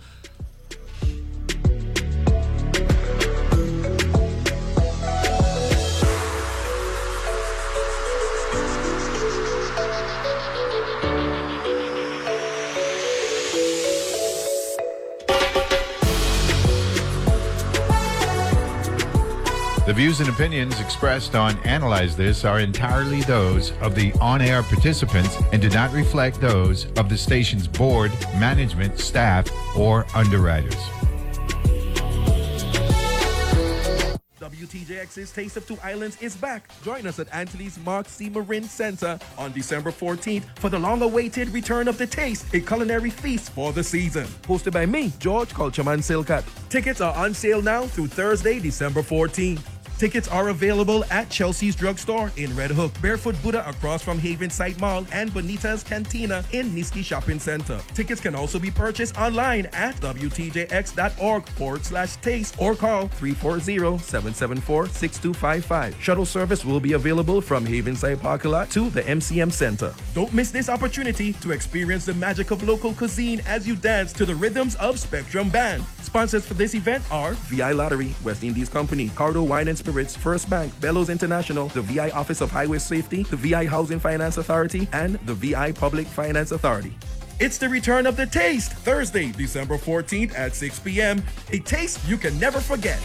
The views and opinions expressed on Analyze This are entirely those of the on air participants and do not reflect those of the station's board, management, staff, or underwriters. WTJX's Taste of Two Islands is back. Join us at Antilles Mark C. Marin Center on December 14th for the long-awaited return of the taste, a culinary feast for the season. Hosted by me, George Culturman Silkat. Tickets are on sale now through Thursday, December 14th. Tickets are available at Chelsea's Drugstore in Red Hook, Barefoot Buddha across from Havensight Mall, and Bonita's Cantina in Nisky Shopping Center. Tickets can also be purchased online at WTJX.org forward slash taste or call 340-774-6255. Shuttle service will be available from Havensight Parking Lot to the MCM Center. Don't miss this opportunity to experience the magic of local cuisine as you dance to the rhythms of Spectrum Band. Sponsors for this event are VI Lottery, West Indies Company, Cardo Wine and Spirits, First Bank, Bellows International, the VI Office of Highway Safety, the VI Housing Finance Authority, and the VI Public Finance Authority. It's the return of the taste, Thursday, December 14th at 6 p.m. A taste you can never forget.